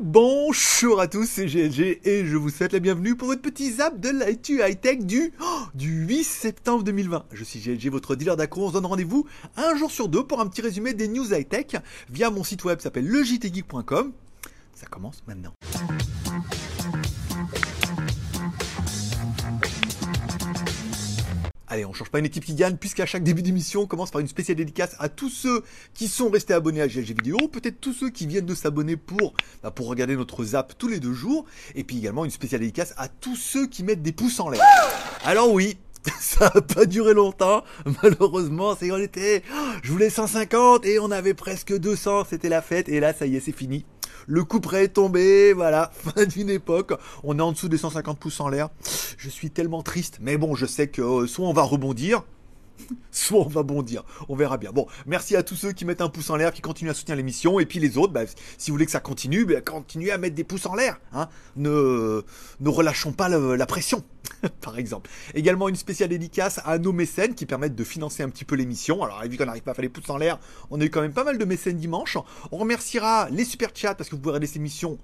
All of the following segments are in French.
Bonjour à tous, c'est GLG et je vous souhaite la bienvenue pour votre petit zap de l'IT High-Tech du, oh, du 8 septembre 2020. Je suis GLG, votre dealer d'accro. On se donne rendez-vous un jour sur deux pour un petit résumé des news high-tech via mon site web qui s'appelle legitgeek.com. Ça commence maintenant. Allez, on change pas une équipe qui gagne, puisqu'à chaque début d'émission, on commence par une spéciale dédicace à tous ceux qui sont restés abonnés à GLG Vidéo, peut-être tous ceux qui viennent de s'abonner pour, bah, pour regarder notre zap tous les deux jours, et puis également une spéciale dédicace à tous ceux qui mettent des pouces en l'air. Alors oui, ça n'a pas duré longtemps, malheureusement, c'est on était, je voulais 150 et on avait presque 200, c'était la fête, et là, ça y est, c'est fini. Le coup est tombé, voilà, fin d'une époque. On est en dessous des 150 pouces en l'air. Je suis tellement triste, mais bon, je sais que euh, soit on va rebondir, soit on va bondir. On verra bien. Bon, merci à tous ceux qui mettent un pouce en l'air, qui continuent à soutenir l'émission. Et puis les autres, bah, si vous voulez que ça continue, bah, continuez à mettre des pouces en l'air. Hein. Ne, ne relâchons pas la pression. par exemple. Également une spéciale dédicace à nos mécènes qui permettent de financer un petit peu l'émission. Alors, vu qu'on n'arrive pas à faire les pouces en l'air, on a eu quand même pas mal de mécènes dimanche. On remerciera les super chats parce que vous pouvez regarder cette émission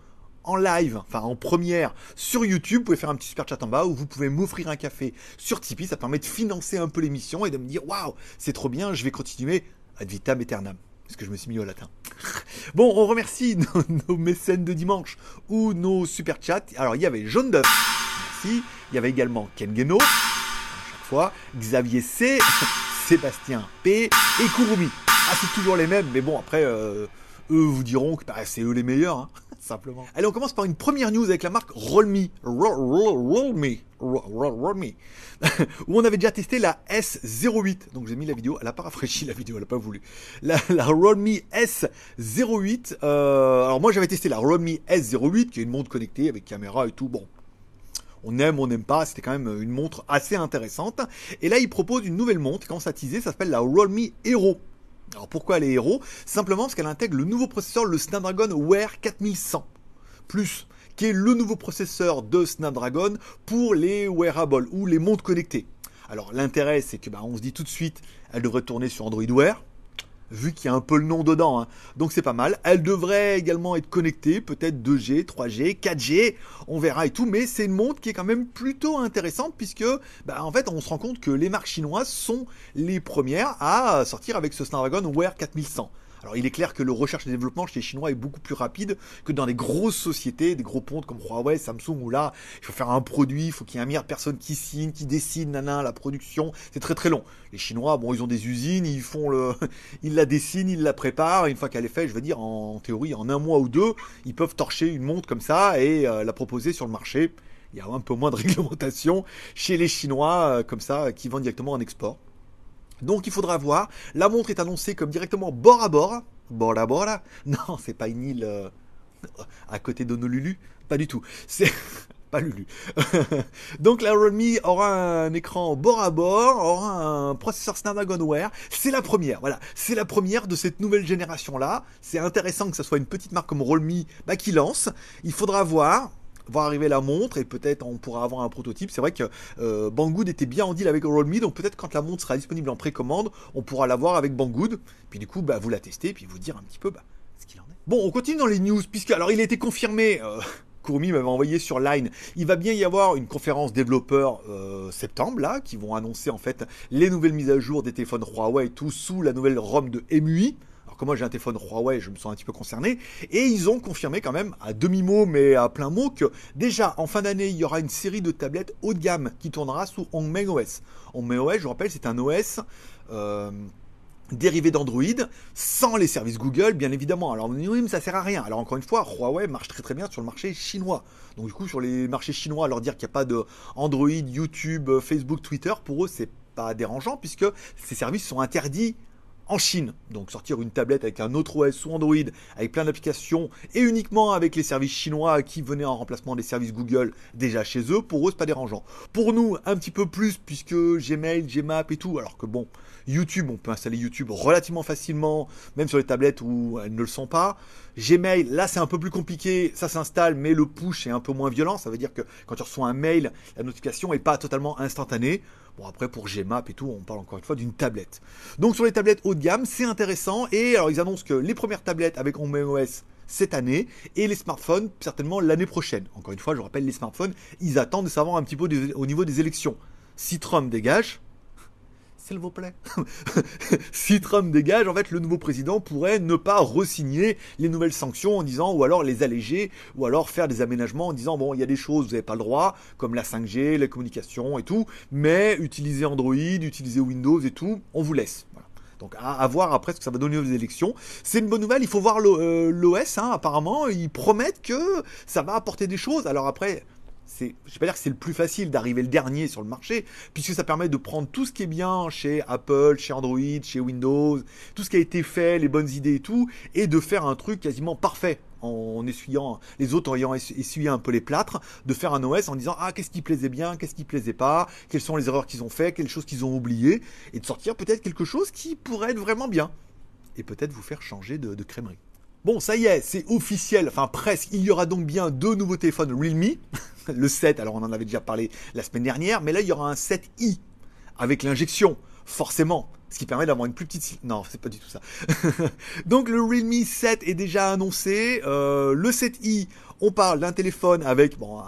en live, enfin en première sur YouTube. Vous pouvez faire un petit super chat en bas ou vous pouvez m'offrir un café sur Tipeee. Ça permet de financer un peu l'émission et de me dire waouh, c'est trop bien, je vais continuer ad vitam aeternam. Parce que je me suis mis au latin. bon, on remercie nos, mécènes de dimanche ou nos super chats. Alors, il y avait Jaune d'œuf. Merci. Il y avait également Ken Geno, chaque fois, Xavier C, Sébastien P et Kurumi. Ah, c'est toujours les mêmes, mais bon, après, euh, eux vous diront que bah, c'est eux les meilleurs, hein, simplement. Allez, on commence par une première news avec la marque Rollme. Rollme. Rollme. où on avait déjà testé la S08. Donc j'ai mis la vidéo, elle a pas rafraîchi la vidéo, elle a pas voulu. La, la Rollme S08. Euh, alors moi j'avais testé la Rollme S08, qui est une montre connectée avec caméra et tout. Bon, on aime, on n'aime pas, c'était quand même une montre assez intéressante. Et là, il propose une nouvelle montre, quand ça teasé, ça s'appelle la Rollme Hero. Alors pourquoi elle est Hero Simplement parce qu'elle intègre le nouveau processeur, le Snapdragon Wear 4100 Plus, qui est le nouveau processeur de Snapdragon pour les wearables ou les montres connectées. Alors l'intérêt, c'est que bah, se dit tout de suite, elle devrait tourner sur Android Wear vu qu'il y a un peu le nom dedans. Hein. Donc c'est pas mal. Elle devrait également être connectée, peut-être 2G, 3G, 4G, on verra et tout. Mais c'est une montre qui est quand même plutôt intéressante puisque, bah, en fait, on se rend compte que les marques chinoises sont les premières à sortir avec ce Snapdragon Wear 4100. Alors il est clair que le recherche et développement chez les Chinois est beaucoup plus rapide que dans les grosses sociétés, des gros pontes comme Huawei, Samsung, où là, il faut faire un produit, il faut qu'il y ait un milliard de personnes qui signent, qui dessinent, nana, la production, c'est très très long. Les Chinois, bon, ils ont des usines, ils font le, ils la dessinent, ils la préparent, une fois qu'elle est faite, je veux dire, en, théorie, en un mois ou deux, ils peuvent torcher une montre comme ça et euh, la proposer sur le marché. Il y a un peu moins de réglementation chez les Chinois, euh, comme ça, qui vendent directement en export. Donc il faudra voir. La montre est annoncée comme directement bord à bord. Bord à bord là. Non, c'est pas une île euh, à côté d'Honolulu. Pas du tout. C'est pas Lulu. Donc la Realme aura un écran bord à bord, aura un processeur Snapdragon Wear. C'est la première, voilà. C'est la première de cette nouvelle génération là. C'est intéressant que ce soit une petite marque comme Realme bah, qui lance. Il faudra voir voir arriver la montre et peut-être on pourra avoir un prototype. C'est vrai que euh, Banggood était bien en deal avec Rollme, donc peut-être quand la montre sera disponible en précommande, on pourra l'avoir avec Banggood. Puis du coup, bah, vous la testez, puis vous dire un petit peu bah, ce qu'il en est. Bon, on continue dans les news, puisque alors il a été confirmé. Euh... m'avait envoyé sur Line. Il va bien y avoir une conférence développeur euh, septembre là, qui vont annoncer en fait les nouvelles mises à jour des téléphones Huawei, tout sous la nouvelle ROM de MUI moi j'ai un téléphone Huawei, je me sens un petit peu concerné. Et ils ont confirmé quand même, à demi-mot mais à plein mot, que déjà en fin d'année, il y aura une série de tablettes haut de gamme qui tournera sous Hongmeng OS. Hongmeng OS, je vous rappelle, c'est un OS... Euh, dérivé d'Android, sans les services Google, bien évidemment. Alors, oui, mais ça sert à rien. Alors, encore une fois, Huawei marche très très bien sur le marché chinois. Donc, du coup, sur les marchés chinois, leur dire qu'il n'y a pas de Android, YouTube, Facebook, Twitter, pour eux, c'est pas dérangeant, puisque ces services sont interdits en Chine. Donc sortir une tablette avec un autre OS ou Android, avec plein d'applications, et uniquement avec les services chinois qui venaient en remplacement des services Google déjà chez eux, pour eux c'est pas dérangeant. Pour nous, un petit peu plus, puisque Gmail, Gmap et tout, alors que bon, YouTube, on peut installer YouTube relativement facilement, même sur les tablettes où elles ne le sont pas. Gmail, là c'est un peu plus compliqué, ça s'installe, mais le push est un peu moins violent. Ça veut dire que quand tu reçois un mail, la notification n'est pas totalement instantanée. Bon après pour Gmap et tout, on parle encore une fois d'une tablette. Donc sur les tablettes haut de gamme, c'est intéressant. Et alors ils annoncent que les premières tablettes avec HomeOS cette année et les smartphones certainement l'année prochaine. Encore une fois, je rappelle les smartphones, ils attendent de savoir un petit peu au niveau des élections. Si Trump dégage, s'il vous plaît. si Trump dégage, en fait, le nouveau président pourrait ne pas resigner les nouvelles sanctions en disant, ou alors les alléger, ou alors faire des aménagements en disant, bon, il y a des choses, vous n'avez pas le droit, comme la 5G, la communication et tout, mais utiliser Android, utiliser Windows et tout, on vous laisse. Donc à, voir après ce que ça va donner aux élections. C'est une bonne nouvelle, il faut voir l'OS, euh, hein, apparemment, ils promettent que ça va apporter des choses. Alors après, c'est, je vais pas dire que c'est le plus facile d'arriver le dernier sur le marché, puisque ça permet de prendre tout ce qui est bien chez Apple, chez Android, chez Windows, tout ce qui a été fait, les bonnes idées et tout, et de faire un truc quasiment parfait en essuyant les autres ayant essuyé un peu les plâtres, de faire un OS en disant ah qu'est-ce qui plaisait bien, qu'est-ce qui plaisait pas, quelles sont les erreurs qu'ils ont fait, quelles choses qu'ils ont oubliées, et de sortir peut-être quelque chose qui pourrait être vraiment bien, et peut-être vous faire changer de, de. Bon, ça y est, c'est officiel, enfin presque. Il y aura donc bien deux nouveaux téléphones Realme. le 7, alors on en avait déjà parlé la semaine dernière, mais là il y aura un 7i avec l'injection, forcément. Ce qui permet d'avoir une plus petite... Non, c'est pas du tout ça. donc le Realme 7 est déjà annoncé. Euh, le 7i, on parle d'un téléphone avec bon,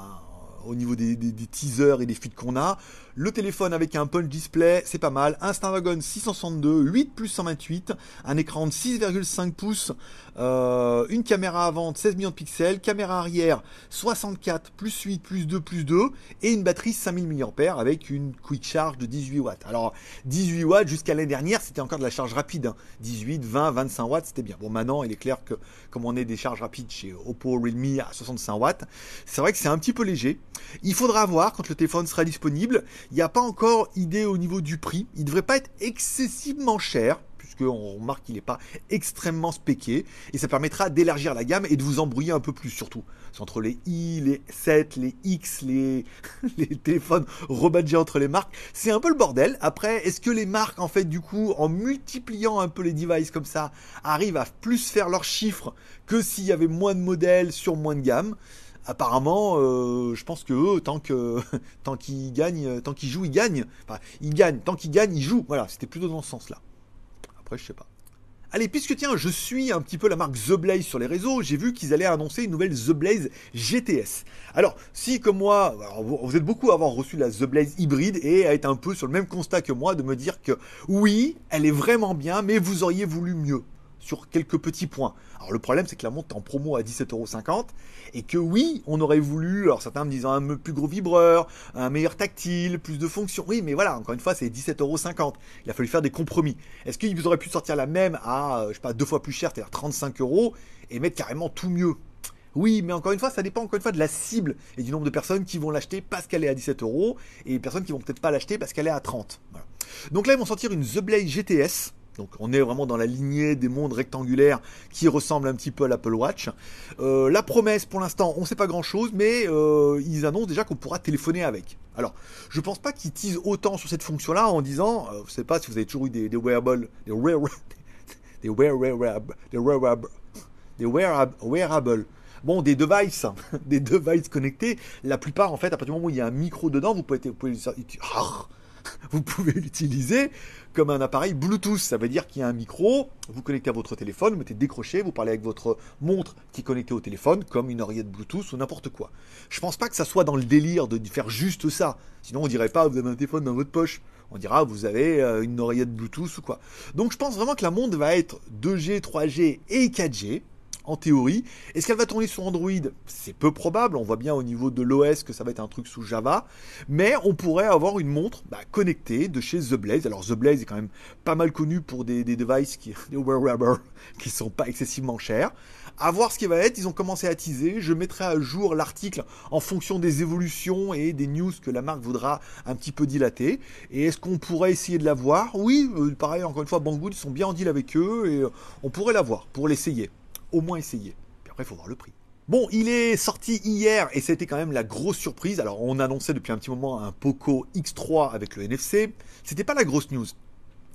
au niveau des, teasers et des fuites qu'on a. Le téléphone avec un punch display, c'est pas mal. Un Snapdragon 662, 8 plus 128, un écran de 6,5 pouces, euh, une caméra avant de 16 millions de pixels, caméra arrière 64 plus 8 plus 2 plus 2 et une batterie 5000 mAh avec une quick charge de 18 watts. Alors 18 watts jusqu'à l'année dernière, c'était encore de la charge rapide. 18, 20, 25 watts, c'était bien. Bon maintenant, il est clair que comme on est des charges rapides chez Oppo Realme à 65 watts, c'est vrai que c'est un petit peu léger. Il faudra voir quand le téléphone sera disponible. Il n'y a pas encore idée au niveau du prix. Il ne devrait pas être excessivement cher puisqu'on remarque qu'il n'est pas extrêmement spéqué, et ça permettra d'élargir la gamme et de vous embrouiller un peu plus surtout. C'est entre les i, les 7, les x, les, les téléphones rebadgés entre les marques, c'est un peu le bordel. Après, est-ce que les marques, en fait, du coup, en multipliant un peu les devices comme ça, arrivent à plus faire leurs chiffres que s'il y avait moins de modèles sur moins de gamme? Apparemment, euh, je pense que eux, tant que tant qu'ils gagnent, tant qu'ils jouent, ils gagnent. Enfin, ils gagnent. Tant qu'ils gagnent, ils jouent. Voilà, c'était plutôt dans ce sens-là. Après, je sais pas. Allez, puisque tiens, je suis un petit peu la marque The Blaze sur les réseaux, j'ai vu qu'ils allaient annoncer une nouvelle The Blaze GTS. Alors, si comme moi, vous êtes beaucoup à avoir reçu la The Blaze hybride et à être un peu sur le même constat que moi, de me dire que oui, elle est vraiment bien, mais vous auriez voulu mieux sur quelques petits points. Alors le problème c'est que la montre est en promo à 17,50€ et que oui, on aurait voulu, alors certains me disant un plus gros vibreur, un meilleur tactile, plus de fonctions. Oui, mais voilà, encore une fois, c'est 17,50€. Il a fallu faire des compromis. Est-ce qu'ils auraient pu sortir la même à, euh, je sais pas, deux fois plus cher, c'est-à-dire 35 euros, et mettre carrément tout mieux? Oui, mais encore une fois, ça dépend encore une fois de la cible et du nombre de personnes qui vont l'acheter parce qu'elle est à 17 euros et personnes qui vont peut-être pas l'acheter parce qu'elle est à 30. Donc là, ils vont sortir une The Blaze GTS donc on est vraiment dans la lignée des mondes rectangulaires qui ressemblent un petit peu à l'Apple Watch. Euh, la promesse pour l'instant, on ne sait pas grand chose, mais euh, ils annoncent déjà qu'on pourra téléphoner avec. Alors, je pense pas qu'ils teasent autant sur cette fonction-là en disant, euh, je sais pas si vous avez toujours eu des, des wearables, des wearables, des wearables, des wearables, des wearables, bon, des devices, des devices connectés. La plupart, en fait, à partir du moment où il y a un micro dedans, vous pouvez, vous pouvez vous pouvez l'utiliser comme un appareil Bluetooth. Ça veut dire qu'il y a un micro, vous connectez à votre téléphone, vous mettez décroché, vous parlez avec votre montre qui est connectée au téléphone, comme une oreillette Bluetooth ou n'importe quoi. Je pense pas que ça soit dans le délire de faire juste ça. Sinon, on dirait pas, vous avez un téléphone dans votre poche. On dira, vous avez euh, une oreillette Bluetooth ou quoi. Donc, je pense vraiment que la montre va être 2G, 3G et 4G en théorie. Est-ce qu'elle va tourner sur Android? C'est peu probable. On voit bien au niveau de l'OS que ça va être un truc sous Java. Mais on pourrait avoir une montre bah, connectée de chez The Blaze. Alors The Blaze est quand même pas mal connu pour des, devices qui, sont pas excessivement chers. À voir ce qui va être. Ils ont commencé à teaser. Je mettrai à jour l'article en fonction des évolutions et des news que la marque voudra un petit peu dilater. Et est-ce qu'on pourrait essayer de la voir? Oui, euh, pareil, encore une fois, Banggood, ils sont bien en deal avec eux et on pourrait la voir pour l'essayer au moins essayer. Puis après, il faut voir le prix. Bon, il est sorti hier et c'était quand même la grosse surprise. Alors, on annonçait depuis un petit moment un Poco X3 avec le NFC. C'était pas la grosse news.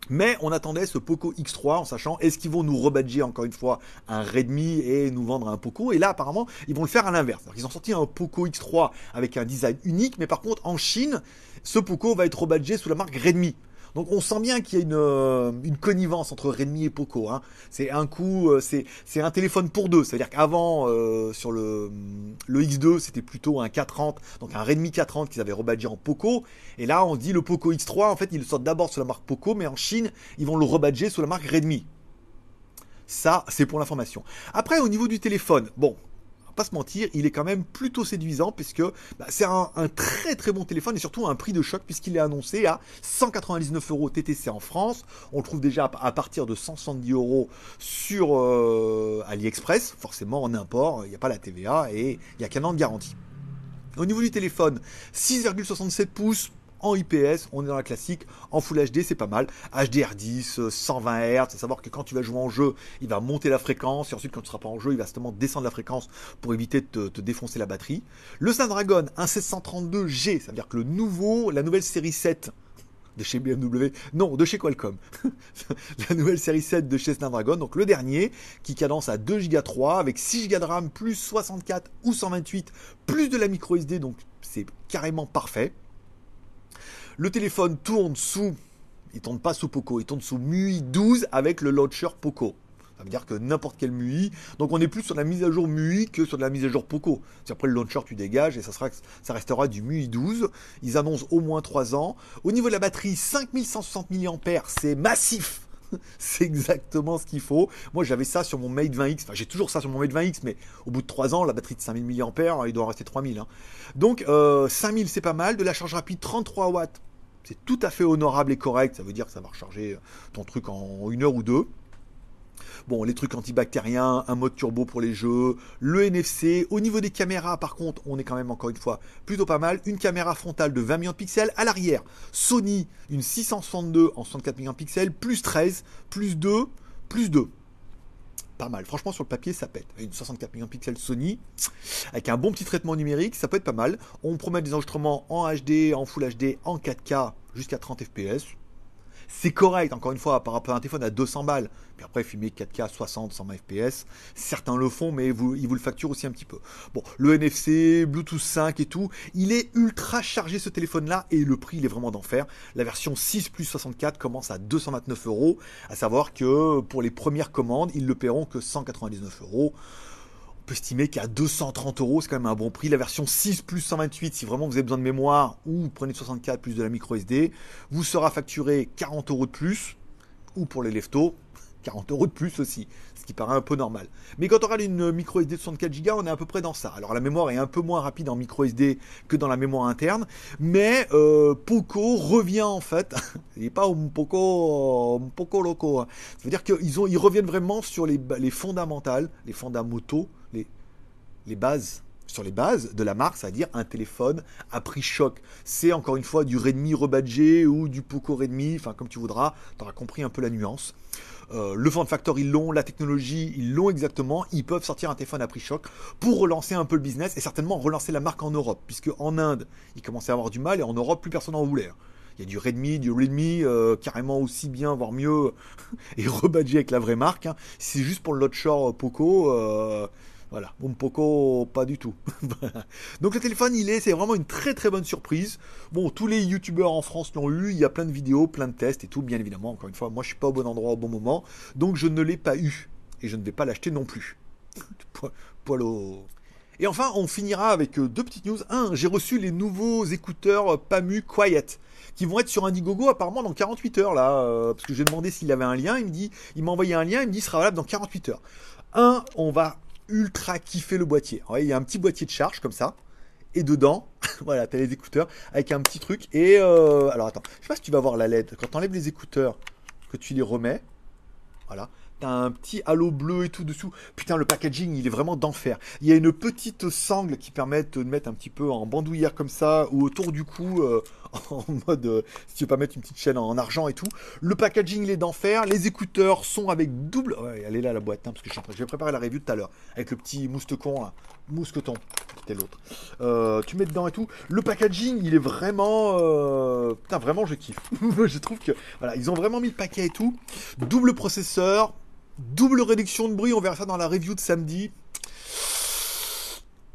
Mais on attendait ce Poco X3 en sachant est-ce qu'ils vont nous rebadger encore une fois un Redmi et nous vendre un Poco? Et là apparemment ils vont le faire à l'inverse. Ils ont sorti un Poco X3 avec un design unique, mais par contre en Chine, ce Poco va être rebadgé sous la marque Redmi. Donc on sent bien qu'il y a une, euh, connivence entre Redmi et Poco. Hein. C'est un coup, euh, c'est un téléphone pour deux. C'est-à-dire qu'avant, euh, sur le, le X2, c'était plutôt un 430, donc un Redmi 430 qu'ils avaient rebadgé en Poco. Et là, on dit le Poco X3, en fait, ils le sortent d'abord sous la marque Poco, mais en Chine, ils vont le rebadger sous la marque Redmi. Ça, c'est pour l'information. Après, au niveau du téléphone, bon, se mentir, il est quand même plutôt séduisant puisque bah, c'est un, très très bon téléphone et surtout un prix de choc puisqu'il est annoncé à 199 euros TTC en France. On le trouve déjà à partir de 170 euros sur euh, AliExpress, forcément en import, il n'y a pas la TVA et il n'y a qu'un an de garantie. Au niveau du téléphone, 6,67 pouces, en IPS, on est dans la classique, en Full HD c'est pas mal, HDR10, 120 Hz, à savoir que quand tu vas jouer en jeu, il va monter la fréquence, et ensuite quand tu seras pas en jeu, il va justement descendre la fréquence pour éviter de te, défoncer la batterie. Le Snapdragon, un 732G, ça veut dire que le nouveau, la nouvelle série 7 de chez BMW, non, de chez Qualcomm. la nouvelle série 7 de chez Snapdragon, donc le dernier, qui cadence à 2 Go 3 avec 6 Go de RAM, plus 64 ou 128, plus de la micro SD, donc c'est carrément parfait. Le téléphone tourne sous, il tourne pas sous Poco, il tourne sous MUI 12 avec le launcher Poco. Ça veut dire que n'importe quel MUI. Donc on est plus sur la mise à jour MUI que sur la mise à jour Poco. C'est après le launcher tu dégages et ça, restera du MUI 12. Ils annoncent au moins 3 ans. Au niveau de la batterie, 5160 mAh, c'est massif. c'est exactement ce qu'il faut. Moi, j'avais ça sur mon Mate 20X. Enfin, j'ai toujours ça sur mon Mate 20X, mais au bout de 3 ans, la batterie de 5000 mAh, il doit en rester 3000. Hein. Donc, 5000, euh, c'est pas mal. De la charge rapide, 33 watts. C'est tout à fait honorable et correct. Ça veut dire que ça va recharger ton truc en une heure ou deux. Bon, les trucs antibactériens, un mode turbo pour les jeux, le NFC. Au niveau des caméras, par contre, on est quand même encore une fois plutôt pas mal. Une caméra frontale de 20 millions de pixels à l'arrière. Sony, une 662 en 64 millions de pixels, plus 13, plus 2, plus 2 pas mal. Franchement, sur le papier, ça pète. Une 64 millions de pixels Sony, avec un bon petit traitement numérique, ça peut être pas mal. On promet des enregistrements en HD, en Full HD, en 4K, jusqu'à 30 FPS. C'est correct, encore une fois, par rapport à un téléphone à 200 balles. Puis après, filmer 4K 60, 120 FPS, certains le font, mais ils vous le facturent aussi un petit peu. Bon, le NFC, Bluetooth 5 et tout, il est ultra chargé ce téléphone-là et le prix, il est vraiment d'enfer. La version 6 plus 64 commence à 229 euros. À savoir que pour les premières commandes, ils le paieront que 199 euros peut estimer qu'à 230 euros, c'est quand même un bon prix. La version 6 plus 128, si vraiment vous avez besoin de mémoire, ou prenez 64 plus de la micro SD, vous sera facturé 40 euros de plus, ou pour les leftos, 40 euros de plus aussi, qui paraît un peu normal. Mais quand on aura une micro SD de 64 Go, on est à peu près dans ça. Alors la mémoire est un peu moins rapide en micro SD que dans la mémoire interne, mais euh, Poco revient en fait, il pas au Poco, Poco loco. Hein. Ça veut dire qu'ils ont, ils reviennent vraiment sur les, les fondamentales, les fondamentaux les bases sur les bases de la marque, c'est-à-dire un téléphone à prix choc. C'est encore une fois du Redmi rebadgé ou du Poco Redmi, enfin comme tu voudras, tu auras compris un peu la nuance. Euh, le form factor ils l'ont, la technologie ils l'ont exactement, ils peuvent sortir un téléphone à prix choc pour relancer un peu le business et certainement relancer la marque en Europe, puisque en Inde ils commençaient à avoir du mal et en Europe plus personne n'en voulait. Il y a du Redmi, du Redmi, euh, carrément aussi bien, voire mieux, et rebadgé avec la vraie marque. Hein. C'est juste pour le Lotshore Poco. Euh, voilà, Bon Poco, pas du tout. Donc le téléphone, il est, c'est vraiment une très très bonne surprise. Bon, tous les youtubeurs en France l'ont eu, il y a plein de vidéos, plein de tests et tout, bien évidemment. Encore une fois, moi je suis pas au bon endroit au bon moment, donc je ne l'ai pas eu et je ne vais pas l'acheter non plus. Poil Et enfin, on finira avec euh, deux petites news. Un, j'ai reçu les nouveaux écouteurs Pamu Quiet qui vont être sur Indiegogo apparemment dans 48 heures là, euh, parce que j'ai demandé s'il avait un lien, il me dit, il m'a envoyé un lien, il me dit sera valable dans 48 heures. Un, on va ultra kiffé le boîtier. il y a un petit boîtier de charge comme ça. Et dedans, voilà, t'as les écouteurs avec un petit truc. Et euh, alors attends, je sais pas si tu vas voir la LED. Quand t'enlèves les écouteurs, que tu les remets, voilà, T'as un petit halo bleu et tout dessous. Putain, le packaging, il est vraiment d'enfer. Il y a une petite sangle qui permet de mettre un petit peu en bandoulière comme ça, ou autour du cou, euh, en mode, euh, si tu veux pas mettre une petite chaîne en argent et tout. Le packaging, il est d'enfer. Les écouteurs sont avec double... Ouais, elle est là, la boîte, hein, parce que je, vais préparer la review tout à l'heure. Avec le petit mousqueton, là. Mousqueton. c'était l'autre. Euh, tu mets dedans et tout. Le packaging, il est vraiment, putain, vraiment, je kiffe. je trouve que, voilà, ils ont vraiment mis le paquet et tout. Double processeur, double réduction de bruit. On verra ça dans la review de samedi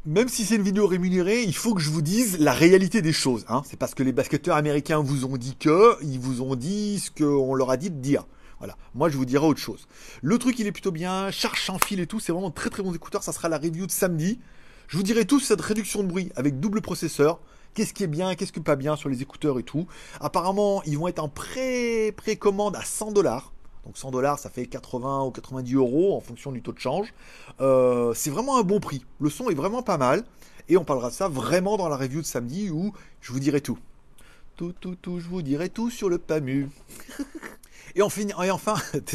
même si c'est une vidéo rémunérée, il faut que je vous dise la réalité des choses. Hein. C'est parce que les basketteurs américains vous ont dit que, ils vous ont dit ce qu'on leur a dit de dire. Voilà. Moi, je vous dirai autre chose. Le truc, il est plutôt bien, charge sans fil et tout. C'est vraiment très très bons écouteurs. Ça sera la review de samedi. Je vous dirai tout cette réduction de bruit avec double processeur. Qu'est-ce qui est bien, qu'est-ce qui est pas bien sur les écouteurs et tout. Apparemment, ils vont être en pré-précommande à 100 dollars. Donc 100 dollars, ça fait 80 ou 90 euros en fonction du taux de change. Euh, c'est vraiment un bon prix. Le son est vraiment pas mal. Et on parlera de ça vraiment dans la review de samedi où je vous dirai tout. Tout, tout, tout, je vous dirai tout sur le PAMU. et, on finit, et enfin,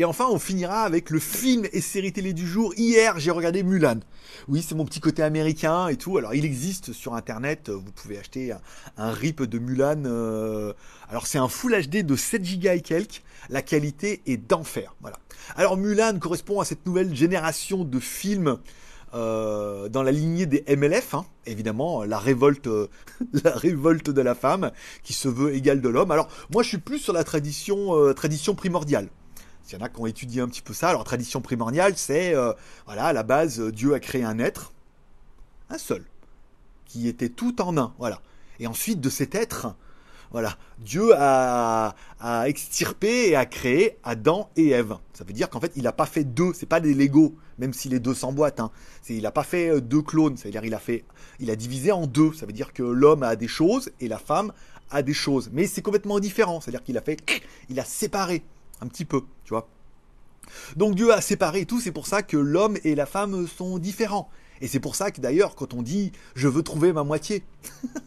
Et enfin, on finira avec le film et série télé du jour. Hier, j'ai regardé Mulan. Oui, c'est mon petit côté américain et tout. Alors, il existe sur Internet. Vous pouvez acheter un, rip de Mulan. Euh, alors, c'est un Full HD de 7 Go et quelques. La qualité est d'enfer. Voilà. Alors, Mulan correspond à cette nouvelle génération de films euh, dans la lignée des MLF, hein. évidemment, la révolte, la révolte de la femme qui se veut égale de l'homme. Alors moi, je suis plus sur la tradition, euh, tradition primordiale. Il y en a qui ont étudié un petit peu ça. Alors, tradition primordiale, c'est, euh, voilà, à la base, euh, Dieu a créé un être, un seul, qui était tout en un, voilà. Et ensuite, de cet être, voilà, Dieu a, extirpé et a créé Adam et Ève. Ça veut dire qu'en fait, il n'a pas fait deux, c'est pas des Lego, même si les deux s'emboîtent. Hein. il n'a pas fait euh, deux clones, c'est-à-dire il a fait, il a divisé en deux. Ça veut dire que l'homme a des choses et la femme a des choses, mais c'est complètement différent. C'est-à-dire qu'il a fait, il a séparé un petit peu, Donc Dieu a séparé tout, c'est pour ça que l'homme et la femme sont différents. Et c'est pour ça que d'ailleurs, quand on dit je veux trouver ma moitié,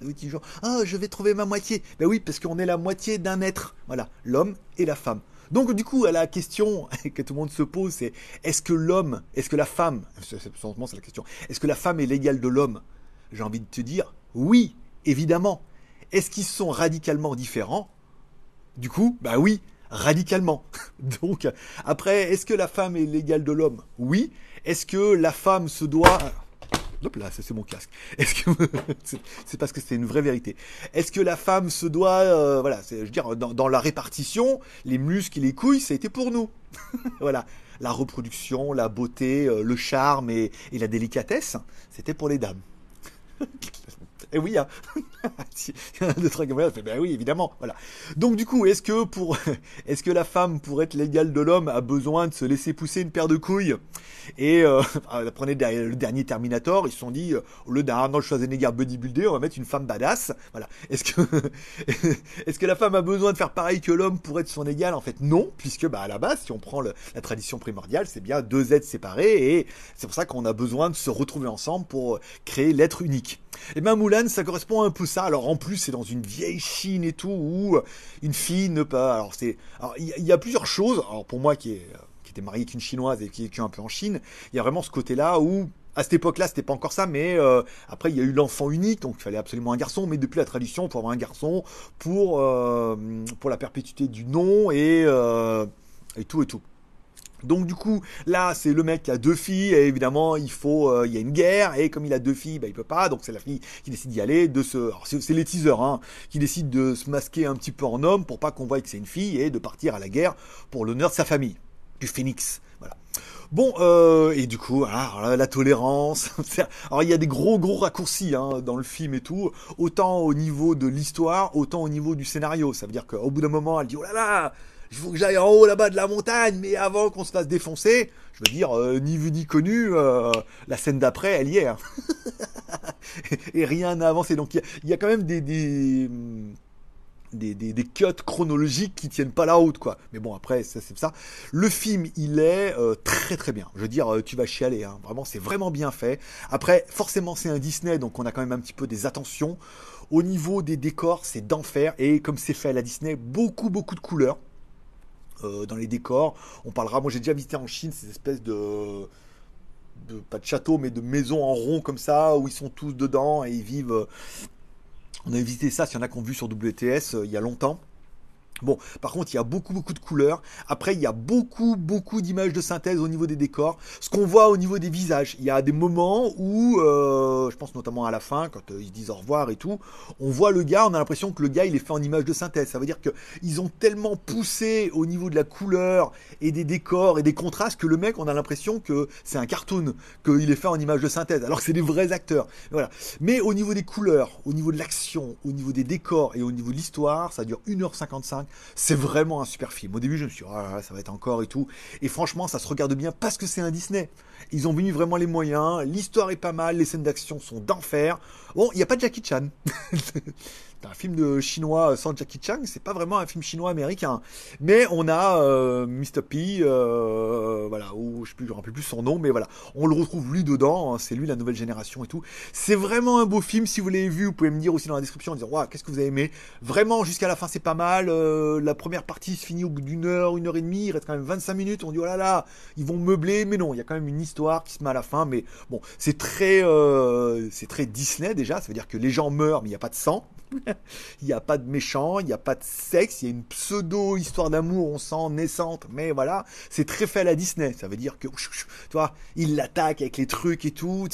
ah, je vais trouver ma moitié. Ben oui, parce qu'on est la moitié d'un être. Voilà, l'homme et la femme. Donc du coup, la question que tout le monde se pose, c'est est-ce que l'homme, est-ce que la femme, c'est la question, est-ce que la femme est l'égale de l'homme? J'ai envie de te dire oui, évidemment. Est-ce qu'ils sont radicalement différents? Du coup, bah oui, radicalement. Donc, après, est-ce que la femme est l'égale de l'homme? Oui. Est-ce que la femme se doit... Hop là, c'est mon casque. Est-ce que c'est parce que c'est une vraie vérité. Est-ce que la femme se doit, euh, voilà, je veux dire, dans, la répartition, les muscles et les couilles, ça a été pour nous. voilà, la reproduction, la beauté, euh, le charme et la délicatesse, c'était pour les dames. Et eh oui, hein. deux trucs fait, ben oui, évidemment, voilà. Donc du coup, est-ce que pour, est-ce que la femme, pour être l'égale de l'homme, a besoin de se laisser pousser une paire de couilles? Et euh, prenez le dernier Terminator, ils se sont dit, euh, au lieu d'un Arnold Schwarzenegger bodybuilder, on va mettre une femme badass. Voilà. Est-ce que, est-ce que la femme a besoin de faire pareil que l'homme pour être son égal En fait, non, puisque bah à la base, si on prend la tradition primordiale, c'est bien deux êtres séparés, et c'est pour ça qu'on a besoin de se retrouver ensemble pour créer l'être unique. Et ben Moulin, ça correspond un peu ça. Alors en plus, c'est dans une vieille Chine et tout, où une fille ne pas. Alors c'est, il y, a plusieurs choses. Alors pour moi qui qui était marié avec une chinoise et qui est un peu en Chine, il y a vraiment ce côté-là où à cette époque-là, c'était pas encore ça, mais euh, après il y a eu l'enfant unique, donc il fallait absolument un garçon. Mais depuis la tradition, pour avoir un garçon, pour euh, la perpétuité du nom euh, et tout et tout. Donc du coup, là, c'est le mec qui a deux filles, et évidemment, il faut, euh, il y a une guerre, et comme il a deux filles, bah, il peut pas, donc c'est la fille qui décide d'y aller, de se, c'est les teasers, hein, qui décide de se masquer un petit peu en homme pour pas qu'on voie que c'est une fille, et de partir à la guerre pour l'honneur de sa famille, du phénix, voilà. Bon, euh, et du coup, la tolérance. alors il y a des gros gros raccourcis hein, dans le film et tout, autant au niveau de l'histoire, autant au niveau du scénario. Ça veut dire qu'au bout d'un moment, elle dit oh là là, il faut que j'aille en haut là-bas de la montagne, mais avant qu'on se fasse défoncer, je veux dire, euh, ni vu ni connu, euh, la scène d'après, elle y est. Hein. et rien n'a avancé. Donc il y, a quand même des, des, des, cuts chronologiques qui tiennent pas la route, quoi. Mais bon, après, ça, c'est ça. Le film, il est euh, très très bien. Je veux dire, tu vas chialer, hein. Vraiment, c'est vraiment bien fait. Après, forcément, c'est un Disney, donc on a quand même un petit peu des attentions. Au niveau des décors, c'est d'enfer. Et comme c'est fait à la Disney, beaucoup beaucoup de couleurs. Euh, dans les décors. On parlera, moi j'ai déjà visité en Chine ces espèces de, de, pas de châteaux, mais de maisons en rond comme ça, où ils sont tous dedans et ils vivent. On avait visité ça, s'il y en a qui ont vu sur WTS euh, il y a longtemps. Bon, par contre, il y a beaucoup, beaucoup de couleurs. Après, il y a beaucoup, beaucoup d'images de synthèse au niveau des décors. Ce qu'on voit au niveau des visages, il y a des moments où, euh, je pense notamment à la fin, quand euh, ils disent au revoir et tout, on voit le gars, on a l'impression que le gars, il est fait en image de synthèse. Ça veut dire qu'ils ont tellement poussé au niveau de la couleur et des décors et des contrastes que le mec, on a l'impression que c'est un cartoon, qu'il est fait en image de synthèse, alors que c'est des vrais acteurs. Voilà. Mais au niveau des couleurs, au niveau de l'action, au niveau des décors et au niveau de l'histoire, ça dure 1h55 c'est vraiment un super film. Au début, je me suis dit, ah, ça va être encore et tout. Et franchement, ça se regarde bien parce que c'est un Disney. Ils ont mis vraiment les moyens. L'histoire est pas mal. Les scènes d'action sont d'enfer. Bon, il n'y a pas Jackie Chan. un film de chinois sans Jackie Chan, c'est pas vraiment un film chinois américain. Mais on a euh, Mr. P, euh, voilà, ou je me rappelle plus son nom, mais voilà, on le retrouve lui dedans, hein, c'est lui la nouvelle génération et tout. C'est vraiment un beau film, si vous l'avez vu, vous pouvez me dire aussi dans la description en disant, waouh, qu'est-ce que vous avez aimé? Vraiment, jusqu'à la fin, c'est pas mal. Euh, la première partie se finit au bout d'une heure, une heure et demie, il reste quand même 25 minutes, on dit, oh là là, ils vont meubler, mais non, il y a quand même une histoire qui se met à la fin, mais bon, c'est très, c'est très Disney ça veut dire que les gens meurent, mais il n'y a pas de sang. il n'y a pas de méchant, il n'y a pas de sexe, il y a une pseudo histoire d'amour, on sent naissante, mais voilà, c'est très fait à la Disney. Ça veut dire que, tu vois, il l'attaque avec les trucs et tout.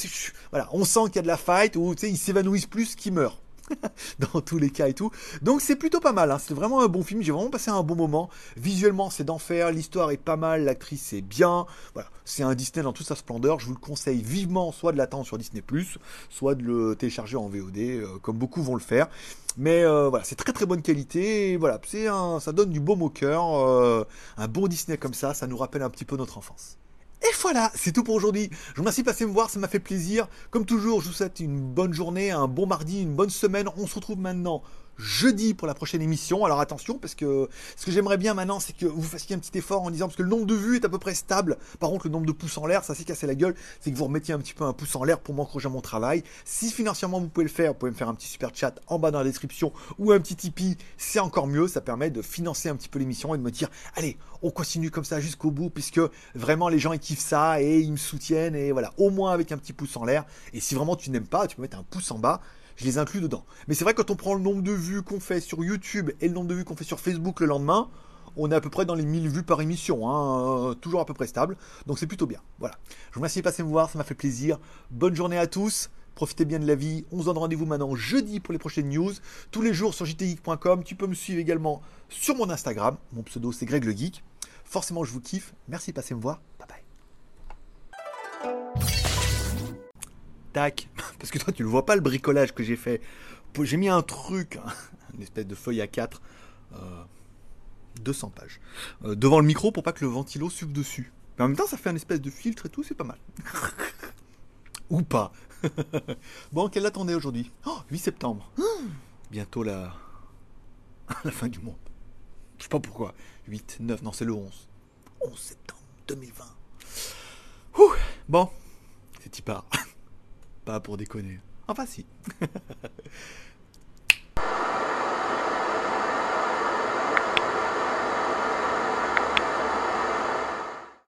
Voilà, on sent qu'il y a de la fight ou tu sais, ils s'évanouissent plus qu'ils meurent. dans tous les cas et tout. Donc c'est plutôt pas mal, hein. c'est vraiment un bon film, j'ai vraiment passé un bon moment. Visuellement c'est d'enfer, l'histoire est pas mal, l'actrice est bien. Voilà, c'est un Disney dans toute sa splendeur, je vous le conseille vivement soit de l'attendre sur Disney ⁇ soit de le télécharger en VOD, euh, comme beaucoup vont le faire. Mais euh, voilà, c'est très très bonne qualité, voilà, c'est ça donne du baume au cœur, euh, un bon Disney comme ça, ça nous rappelle un petit peu notre enfance. Et voilà, c'est tout pour aujourd'hui. Je vous remercie de passer me voir, ça m'a fait plaisir. Comme toujours, je vous souhaite une bonne journée, un bon mardi, une bonne semaine. On se retrouve maintenant jeudi pour la prochaine émission. Alors attention, parce que ce que j'aimerais bien maintenant, c'est que vous fassiez un petit effort en disant, parce que le nombre de vues est à peu près stable. Par contre, le nombre de pouces en l'air, ça s'est cassé la gueule. C'est que vous remettiez un petit peu un pouce en l'air pour m'encourager mon travail. Si financièrement vous pouvez le faire, vous pouvez me faire un petit super chat en bas dans la description ou un petit Tipeee, c'est encore mieux. Ça permet de financer un petit peu l'émission et de me dire, allez, on continue comme ça jusqu'au bout, puisque vraiment les gens ils kiffent ça et ils me soutiennent et voilà, au moins avec un petit pouce en l'air. Et si vraiment tu n'aimes pas, tu peux mettre un pouce en bas je les inclus dedans. Mais c'est vrai quand on prend le nombre de vues qu'on fait sur YouTube et le nombre de vues qu'on fait sur Facebook le lendemain, on est à peu près dans les 1000 vues par émission, hein, euh, toujours à peu près stable, donc c'est plutôt bien. Voilà. Je vous remercie de passer me voir, ça m'a fait plaisir. Bonne journée à tous. Profitez bien de la vie. On se donne rendez-vous maintenant jeudi pour les prochaines news. Tous les jours sur jtgeek.com. Tu peux me suivre également sur mon Instagram. Mon pseudo c'est Greg le Geek. Forcément, je vous kiffe. Merci de passer me voir. Bye bye. Tac. Parce que toi, tu ne vois pas le bricolage que j'ai fait. J'ai mis un truc, hein, une espèce de feuille à 4, 200 euh, pages, euh, devant le micro pour pas que le ventilo suive dessus. Mais en même temps, ça fait un espèce de filtre et tout, c'est pas mal. Ou pas. bon, quelle date on est aujourd'hui? 8 septembre. Bientôt la... la fin du monde. Je sais pas pourquoi. 8, 9, non, c'est le 11. 11 septembre 2020. bon, c'est y part. Pour déconner. Enfin si.